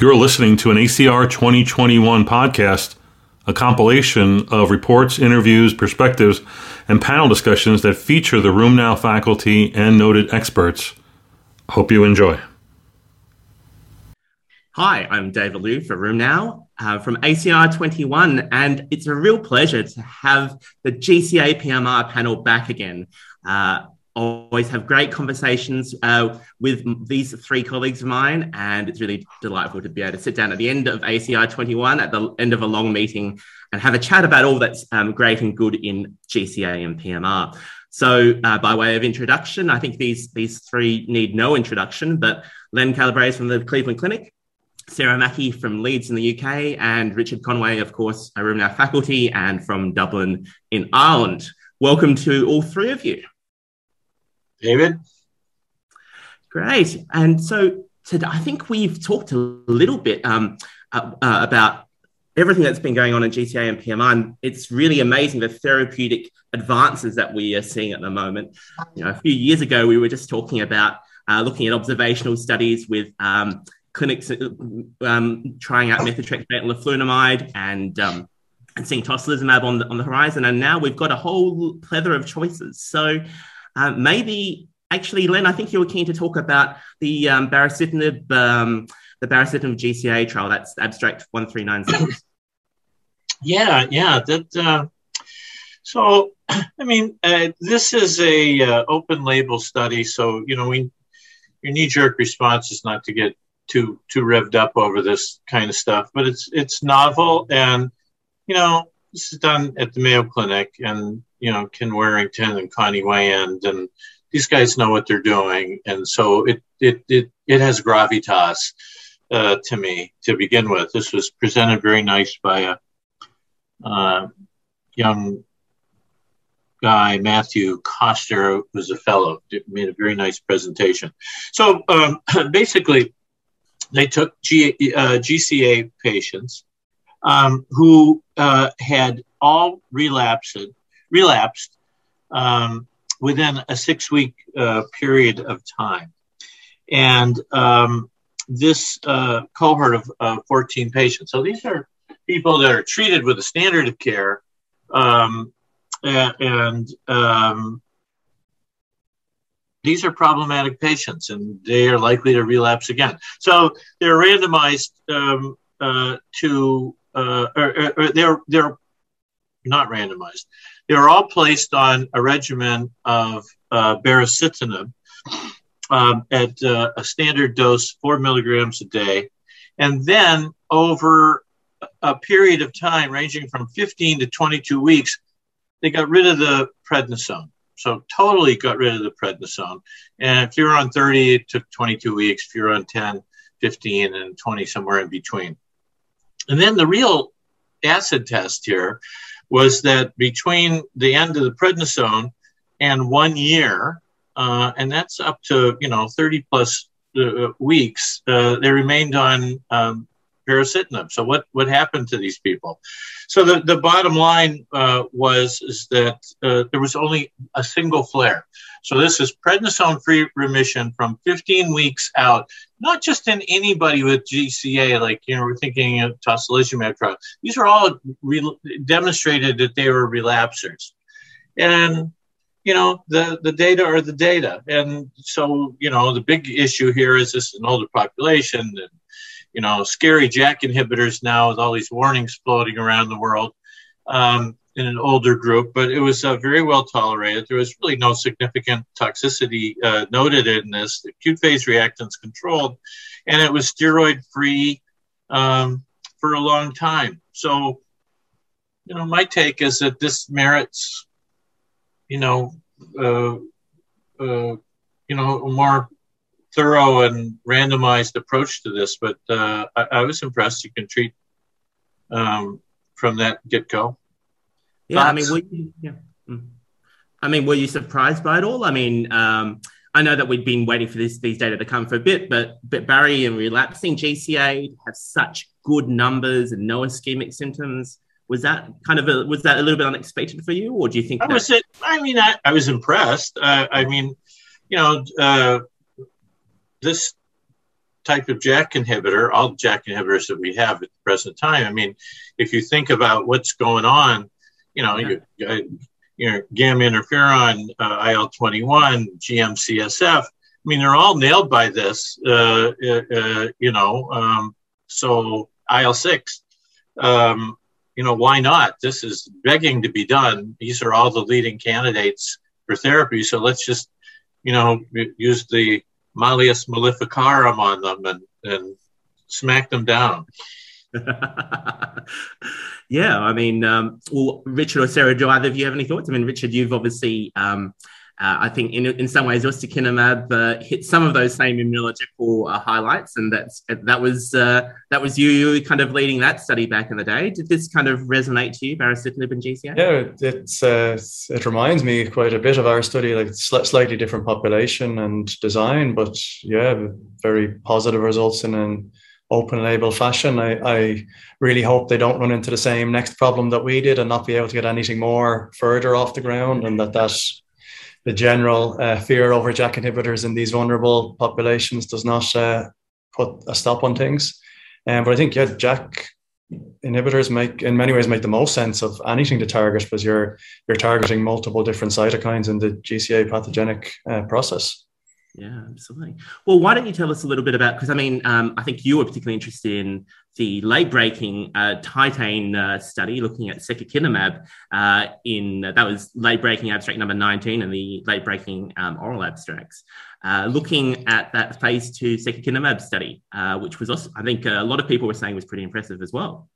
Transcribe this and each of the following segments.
You're listening to an ACR 2021 podcast, a compilation of reports, interviews, perspectives, and panel discussions that feature the RheumNow faculty and noted experts. Hope you enjoy. Hi, I'm David Liew for RheumNow uh, from ACR 21, and it's a real pleasure to have the GCA PMR panel back again. Uh, always have great conversations uh, with these three colleagues of mine, and it's really delightful to be able to sit down at the end of ACR 21 at the end of a long meeting and have a chat about all that's um, great and good in GCA and PMR. So, uh, by way of introduction, I think these these three need no introduction, but Len Calabrese from the Cleveland Clinic, Sarah Mackie from Leeds in the UK, and Richard Conway, of course, a RheumNow faculty and from Dublin in Ireland. Welcome to all three of you. David? Great. And so today, I think we've talked a little bit um, uh, uh, about everything that's been going on in GCA and PMR. And it's really amazing the therapeutic advances that we are seeing at the moment. You know, a few years ago, we were just talking about uh, looking at observational studies with um, clinics um, trying out methotrexate and leflunomide and um, and seeing tocilizumab on the, on the horizon. And now we've got a whole plethora of choices. So uh, maybe, actually, Len, I think you were keen to talk about the um, baricitinib, um, the baricitinib GCA trial. That's abstract 1396. Yeah, yeah. That. Uh, so, I mean, uh, this is a uh, open label study. So, you know, we your knee jerk response is not to get too too revved up over this kind of stuff, but it's it's novel and you know this is done at the Mayo Clinic, and you know Ken Warrington and Connie Weyand, and these guys know what they're doing, and so it it it it has gravitas uh, to me to begin with. This was presented very nice by a uh, young guy, Matthew Koster, was a fellow, made a very nice presentation. So um, basically, they took G, uh, GCA patients um, who uh, had all relapsed, relapsed um, within a six week uh, period of time. And um, this uh, cohort of 14 patients. So these are people that are treated with a standard of care um, and um, these are problematic patients and they are likely to relapse again. So they're randomized um, uh, to uh, or, or they're they're not randomized. They're all placed on a regimen of uh, baricitinib um, at uh, a standard dose, four milligrams a day, and then over a period of time ranging from 15 to 22 weeks, they got rid of the prednisone. So totally got rid of the prednisone. And if you're on 30, it took 22 weeks. If you're on 10, 15, and 20, somewhere in between. And then the real acid test here was that between the end of the prednisone and one year, uh, and that's up to you know 30 plus uh, weeks, uh, they remained on um, So what what happened to these people? So the, the bottom line uh, was is that uh, there was only a single flare. So this is prednisone-free remission from 15 weeks out, not just in anybody with GCA, like you know we're thinking of tocilizumab trial. These are all re- demonstrated that they were relapsers, and you know the the data are the data, and so you know the big issue here is this is an older population and you know, scary JAK inhibitors now with all these warnings floating around the world um, in an older group, but it was uh, very well tolerated. There was really no significant toxicity uh, noted in this. The acute phase reactants controlled, and it was steroid free um, for a long time. So, you know, my take is that this merits, you know, uh, uh you know, a more thorough and randomized approach to this, but uh, I, I, was impressed. You can treat um, from that get go. Yeah, Thoughts? I mean, were you, yeah. Mm. I mean, were you surprised by it all? I mean, um, I know that we've been waiting for this, these data to come for a bit, but but Barry and relapsing GCA have such good numbers and no ischemic symptoms. Was that kind of a, was that a little bit unexpected for you, or do you think? I was. It, I mean, I, I was impressed. Uh, I mean, you know, uh, this type of JAK inhibitor, all JAK inhibitors that we have at the present time. I mean, if you think about what's going on, you know, yeah. you, you know, gamma interferon, uh, IL 21, GM-CSF, I mean, they're all nailed by this, uh, uh, uh you know, um, so IL 6. Um, you know, why not? This is begging to be done. These are all the leading candidates for therapy. So let's just, you know, use the Malleus maleficarum on them and, and smack them down. yeah, I mean, um, well, Richard or Sarah, do either of you have any thoughts? I mean, Richard, you've obviously um, uh, I think in, in some ways, ustekinumab uh, hit some of those same immunological uh, highlights, and that's that was uh, that was you, you kind of leading that study back in the day. Did this kind of resonate to you, baricitinib and GCA? Yeah, it's uh, it reminds me quite a bit of our study, like slightly different population and design, but yeah, very positive results in an open label fashion. I, I really hope they don't run into the same next problem that we did and not be able to get anything more further off the ground, and that that the general uh, fear over JAK inhibitors in these vulnerable populations does not uh, put a stop on things. Um, but I think yeah, JAK inhibitors make in many ways make the most sense of anything to target because you're you're targeting multiple different cytokines in the GCA pathogenic uh, process. Yeah, absolutely. Well, why don't you tell us a little bit about? Because I mean, um, I think you were particularly interested in the late-breaking uh, Titan uh, study looking at secukinumab. Uh, in that was late-breaking abstract number nineteen, and the late-breaking um, oral abstracts, uh, looking at that phase two secukinumab study, uh, which was also, I think, a lot of people were saying was pretty impressive as well.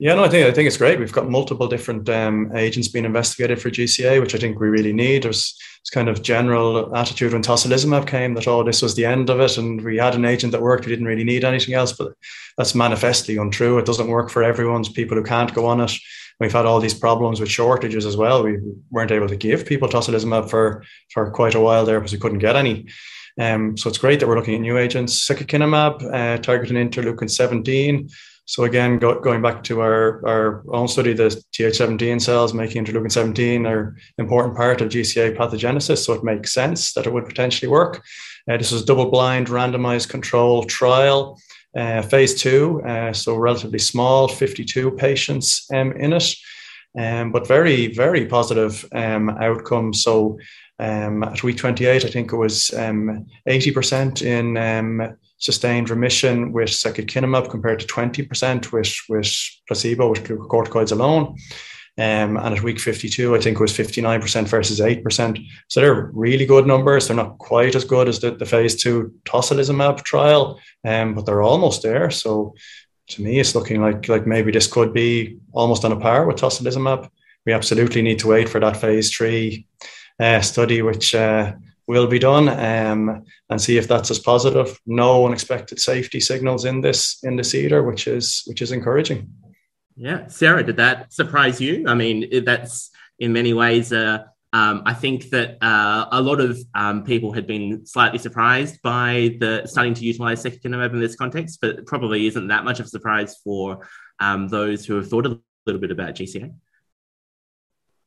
Yeah, no, I think I think it's great. We've got multiple different um, agents being investigated for GCA, which I think we really need. There's this kind of general attitude when tocilizumab came that oh, this was the end of it, and we had an agent that worked. We didn't really need anything else, but that's manifestly untrue. It doesn't work for everyone's people who can't go on it. We've had all these problems with shortages as well. We weren't able to give people tocilizumab for for quite a while there because we couldn't get any. Um, so it's great that we're looking at new agents. Secukinumab, uh, targeting interleukin 17 so again, go, going back to our, our own study, the Th17 cells making interleukin 17 are important part of GCA pathogenesis. So it makes sense that it would potentially work. Uh, this is a double-blind, randomized control trial, uh, phase two. Uh, so relatively small, 52 patients um, in it, um, but very, very positive um, outcome. So um, at week 28, I think it was 80% um, in um, sustained remission with secukinumab compared to 20% with, with placebo, with glucocorticoids alone. Um, and at week 52, I think it was 59% versus 8%. So they're really good numbers. They're not quite as good as the, the phase two tocilizumab trial, um, but they're almost there. So to me, it's looking like, like maybe this could be almost on a par with tocilizumab. We absolutely need to wait for that phase three uh, study, which uh, will be done um, and see if that's as positive. No unexpected safety signals in this in the cedar, which is which is encouraging. Yeah, Sarah, did that surprise you? I mean, that's in many ways. Uh, um, I think that uh, a lot of um, people had been slightly surprised by the starting to utilize secukinumab in this context, but probably isn't that much of a surprise for um, those who have thought a little bit about GCA.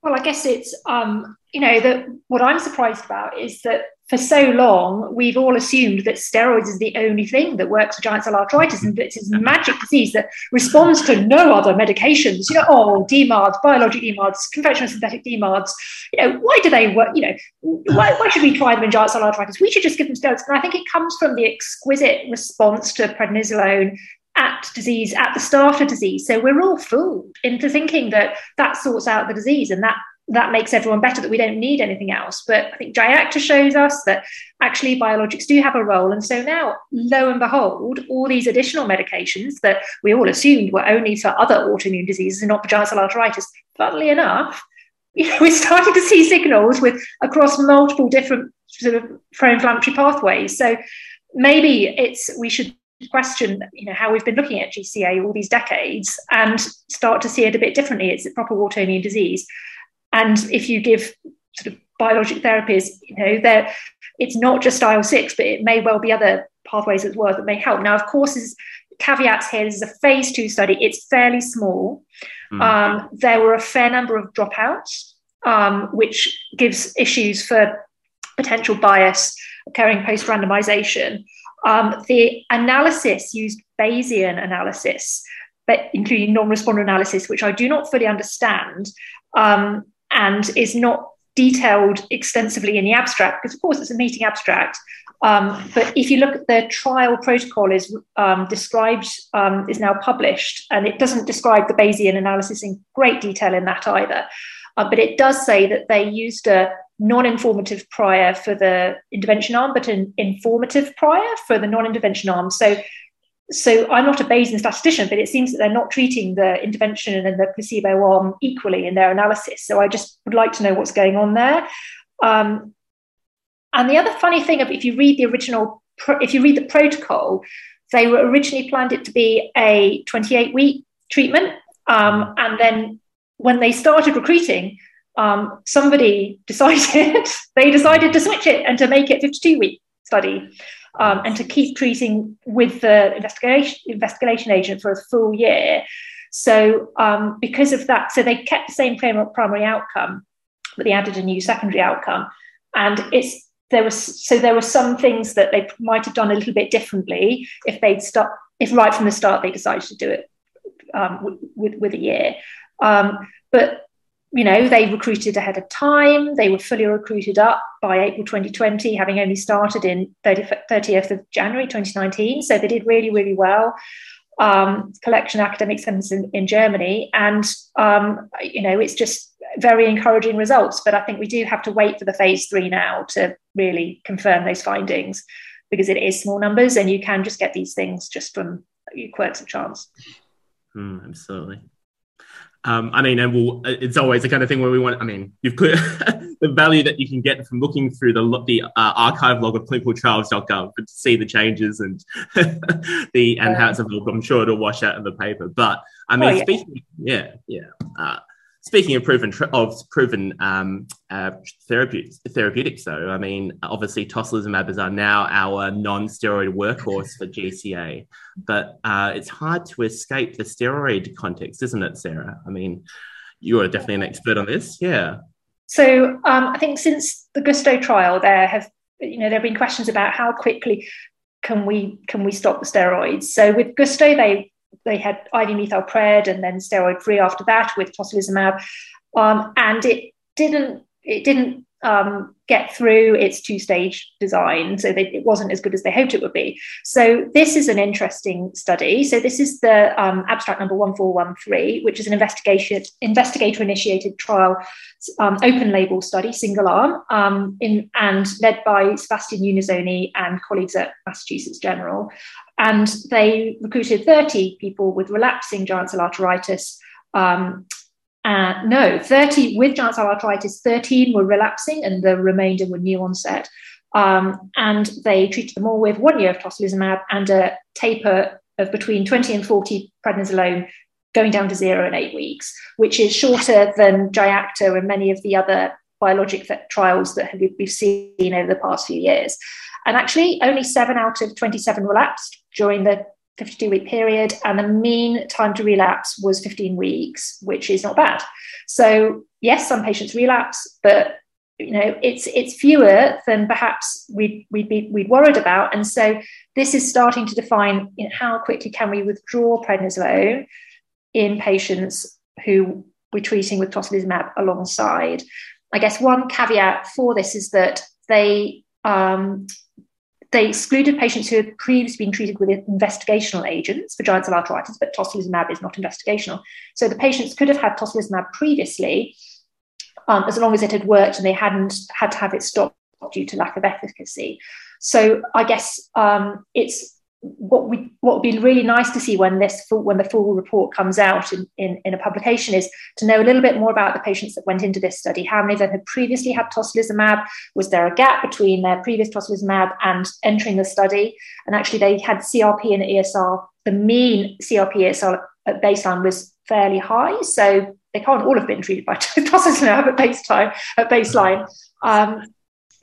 Well, I guess it's um, you know that what I'm surprised about is that for so long we've all assumed that steroids is the only thing that works for giant cell arteritis and that it's a magic disease that responds to no other medications. You know, oh, DMARDs, biologic DMARDs, conventional synthetic DMARDs. You know, why do they work? You know, why, why should we try them in giant cell arteritis? We should just give them steroids. And I think it comes from the exquisite response to prednisolone at disease at the start of disease. So we're all fooled into thinking that that sorts out the disease and that that makes everyone better, that we don't need anything else. But I think GiACTA shows us that actually biologics do have a role. And so now, lo and behold, all these additional medications that we all assumed were only for other autoimmune diseases and not for cell arteritis, funnily enough, you know, we're starting to see signals with across multiple different sort of pro-inflammatory pathways. So maybe it's we should question you know how we've been looking at GCA all these decades and start to see it a bit differently. It's a proper autoimmune disease, and if you give sort of biologic therapies, you know, there it's not just IL six, but it may well be other pathways as well that may help. Now, of course, is caveats here. This is a phase two study. It's fairly small. Mm. Um, there were a fair number of dropouts, um, which gives issues for potential bias occurring post randomization. Um, the analysis used Bayesian analysis, but including non-responder analysis, which I do not fully understand, um, and is not detailed extensively in the abstract, because of course it's a meeting abstract. Um, but if you look at the trial protocol is um, described, um, is now published, and it doesn't describe the Bayesian analysis in great detail in that either. Uh, but it does say that they used a non-informative prior for the intervention arm, but an informative prior for the non-intervention arm. So, so I'm not a Bayesian statistician, but it seems that they're not treating the intervention and the placebo arm equally in their analysis. So I just would like to know what's going on there. Um, and the other funny thing, if you read the original, if you read the protocol, they were originally planned it to be a 28 week treatment, um, and then when they started recruiting, um, somebody decided they decided to switch it and to make it 52 week study um, and to keep treating with the investigation investigation agent for a full year. So um, because of that, so they kept the same primary outcome, but they added a new secondary outcome, and it's there was so there were some things that they might have done a little bit differently if they'd start if right from the start they decided to do it um, with, with a year um, but you know, they recruited ahead of time. They were fully recruited up by April 2020, having only started in 30, 30th of January 2019. So they did really, really well. Um, collection academic centers in, in Germany. And, um, you know, it's just very encouraging results. But I think we do have to wait for the phase three now to really confirm those findings because it is small numbers and you can just get these things just from quirks of chance. Mm, absolutely. Um, I mean, and we'll, it's always the kind of thing where we want. I mean, you've put the value that you can get from looking through the the uh, archive log of clinicaltrials.gov to see the changes and the and how it's evolved. I'm sure it'll wash out in the paper. But I mean, oh, yeah. speaking, yeah, yeah. Uh, speaking of proven of proven um, uh, therapeutics, though, I mean, obviously tocilizumab is now our non-steroid workhorse for GCA, but uh, it's hard to escape the steroid context, isn't it, Sarah? I mean, you are definitely an expert on this, yeah. So um, I think since the Gusto trial, there have you know there have been questions about how quickly can we can we stop the steroids. So with Gusto, they they had IV methylpred and then steroid free after that with tocilizumab, um, and it didn't it didn't um, get through its two stage design. So they, it wasn't as good as they hoped it would be. So this is an interesting study. So this is the um, abstract number 1413, which is an investigation, investigator initiated trial, um, open label study, single arm, um, in, and led by Sebastian Unizony and colleagues at Massachusetts General. And they recruited 30 people with relapsing giant cell arteritis um, uh, no, 30 with giant cell arteritis, 13 were relapsing and the remainder were new onset. Um, and they treated them all with one year of tocilizumab and a taper of between 20 and 40 prednisolone going down to zero in eight weeks, which is shorter than GiACTA and many of the other biologic trials that we've seen over the past few years. And actually, only seven out of 27 relapsed during the 52 week period, and the mean time to relapse was 15 weeks, which is not bad. So, yes, some patients relapse, but you know it's it's fewer than perhaps we'd we'd be we'd worried about and so this is starting to define you know, how quickly can we withdraw prednisolone in patients who we're treating with tocilizumab alongside i guess one caveat for this is that they um, they excluded patients who had previously been treated with investigational agents for giant cell arteritis, but tocilizumab is not investigational. So the patients could have had tocilizumab previously, um, as long as it had worked and they hadn't had to have it stopped due to lack of efficacy. So I guess um, it's what we what would be really nice to see when this full, when the full report comes out in, in, in, a publication is to know a little bit more about the patients that went into this study. How many of them had previously had tocilizumab? Was there a gap between their previous tocilizumab and entering the study? And actually, they had CRP and ESR. The mean CRP ESR at baseline was fairly high, so they can't all have been treated by tocilizumab at baseline. At baseline. Um,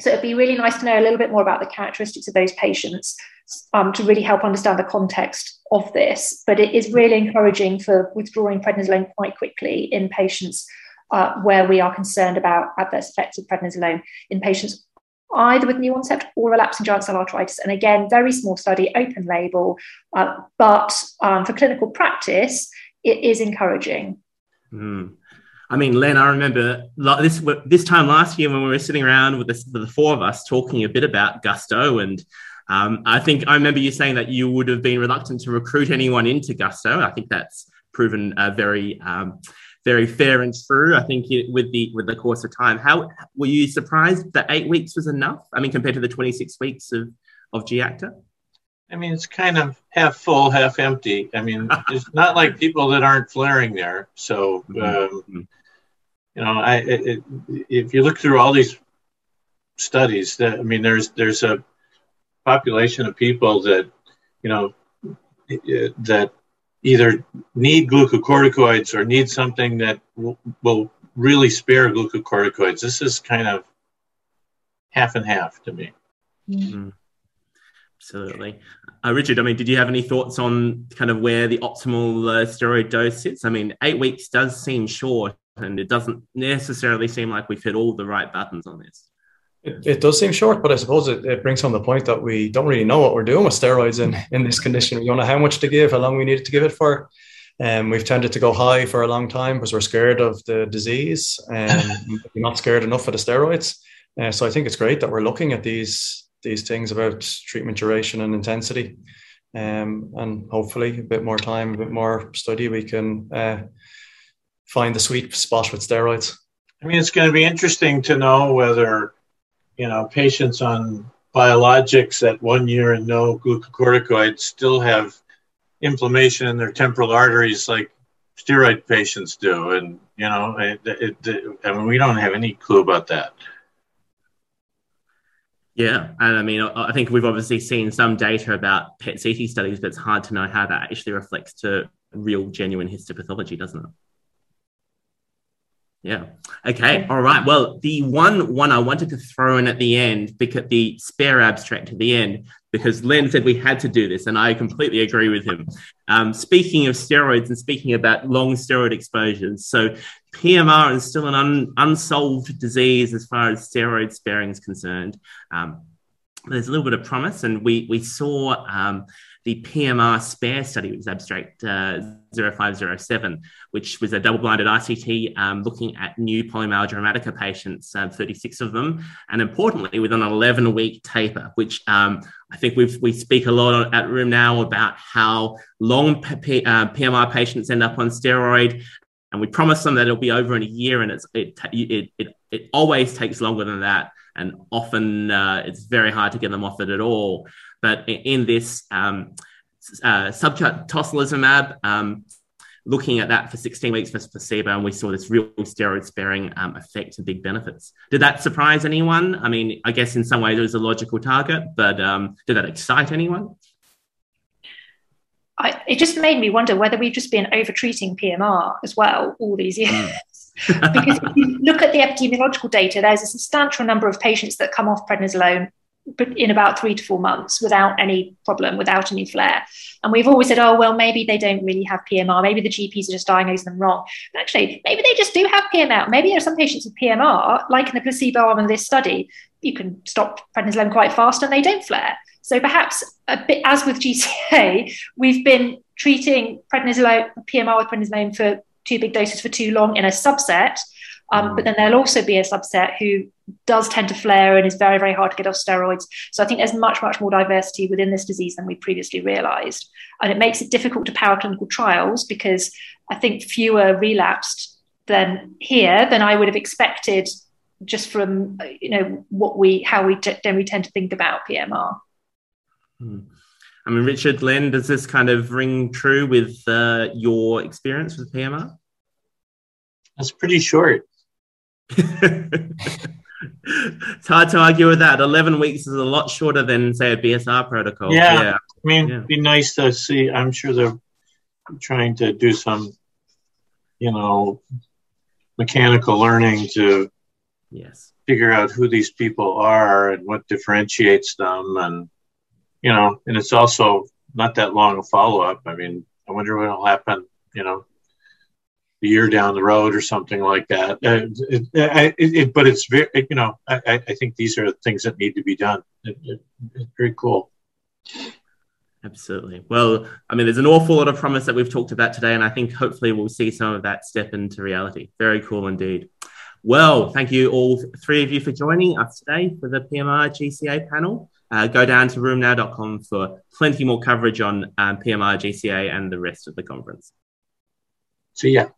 so it'd be really nice to know a little bit more about the characteristics of those patients um, to really help understand the context of this. But it is really encouraging for withdrawing prednisolone quite quickly in patients uh, where we are concerned about adverse effects of prednisolone in patients either with new onset or relapsing giant cell arteritis. And again, very small study, open label, uh, but um, for clinical practice, it is encouraging. Mm. I mean, Len, I remember this this time last year when we were sitting around with, with the four of us talking a bit about Gusto, and um, I think I remember you saying that you would have been reluctant to recruit anyone into Gusto. I think that's proven uh, very um, very fair and true. I think it, with the with the course of time, how were you surprised that eight weeks was enough? I mean, compared to the twenty six weeks of of GiACTA. I mean, it's kind of half full, half empty. I mean, it's not like people that aren't flaring there. So, mm-hmm. um, mm-hmm. you know, I it, it, if you look through all these studies, that I mean, there's there's a population of people that you know that either need glucocorticoids or need something that will, really spare glucocorticoids. This is kind of half and half to me. Mm-hmm. Absolutely. Uh, Richard, I mean, did you have any thoughts on kind of where the optimal uh, steroid dose sits? I mean, eight weeks does seem short, and it doesn't necessarily seem like we've hit all the right buttons on this. It, it does seem short, but I suppose it, it brings home the point that we don't really know what we're doing with steroids in, in this condition. We don't know how much to give, how long we need to give it for. And um, we've tended to go high for a long time because we're scared of the disease and we're not scared enough of the steroids. Uh, so I think it's great that we're looking at these these things about treatment duration and intensity. Um, and hopefully, a bit more time, a bit more study, we can uh, find the sweet spot with steroids. I mean, it's going to be interesting to know whether, you know, patients on biologics at one year and no glucocorticoids still have inflammation in their temporal arteries like steroid patients do. And, you know, it, it, it, I mean, we don't have any clue about that. Yeah, and I mean, I think we've obviously seen some data about PET CT studies, but it's hard to know how that actually reflects to real, genuine histopathology, doesn't it? Yeah. Okay. All right. Well, the one one I wanted to throw in at the end, because the spare abstract at the end, because Len said we had to do this, and I completely agree with him. Um, speaking of steroids and speaking about long steroid exposures, so PMR is still an un, unsolved disease as far as steroid sparing is concerned. Um, there's a little bit of promise, and we we saw um, the PMR SPARE study, which was abstract uh, 0507, which was a double blinded RCT um, looking at new polymyalgia rheumatica patients, uh, 36 of them, and importantly, with an 11 week taper, which um, I think we we speak a lot at RheumNow about how long P- uh, PMR patients end up on steroid. And we promise them that it'll be over in a year, and it's, it, it, it, it always takes longer than that. And often uh, it's very hard to get them off it at all. But in this um, uh, subtocilizumab, um, looking at that for 16 weeks versus placebo, and we saw this real steroid sparing um, effect and big benefits. Did that surprise anyone? I mean, I guess in some ways it was a logical target, but um, did that excite anyone? I, it just made me wonder whether we've just been over treating PMR as well all these years. Mm. Because if you look at the epidemiological data, there's a substantial number of patients that come off prednisolone in about three to four months without any problem, without any flare. And we've always said, oh, well, maybe they don't really have PMR. Maybe the GPs are just diagnosing them wrong. But actually, maybe they just do have PMR. Maybe there are some patients with PMR, like in the placebo arm of this study, you can stop prednisolone quite fast and they don't flare. So perhaps a bit as with GCA, we've been treating prednisolone, PMR with prednisolone for two big doses for too long in a subset um, but then there'll also be a subset who does tend to flare and is very, very hard to get off steroids. So I think there's much, much more diversity within this disease than we previously realized. And it makes it difficult to power clinical trials because I think fewer relapsed than here than I would have expected just from you know what we how we we tend to think about PMR. Hmm. I mean, Richard Len, does this kind of ring true with uh, your experience with PMR? That's pretty short. it's hard to argue with that. 11 weeks is a lot shorter than, say, a BSR protocol. Yeah. yeah. I mean, yeah. it'd be nice to see. I'm sure they're trying to do some, you know, mechanical learning to yes figure out who these people are and what differentiates them. And, you know, and it's also not that long a follow up. I mean, I wonder what will happen, you know, a year down the road or something like that. Uh, it, it, it, but it's very, you know, I, I, think these are things that need to be done. it's very cool. Absolutely. Well, I mean, there's an awful lot of promise that we've talked about today, and I think hopefully we'll see some of that step into reality. Very cool indeed. Well, thank you all three of you for joining us today for the PMR GCA panel. Uh, go down to rheumnow.com for plenty more coverage on um, PMR GCA and the rest of the conference. See ya.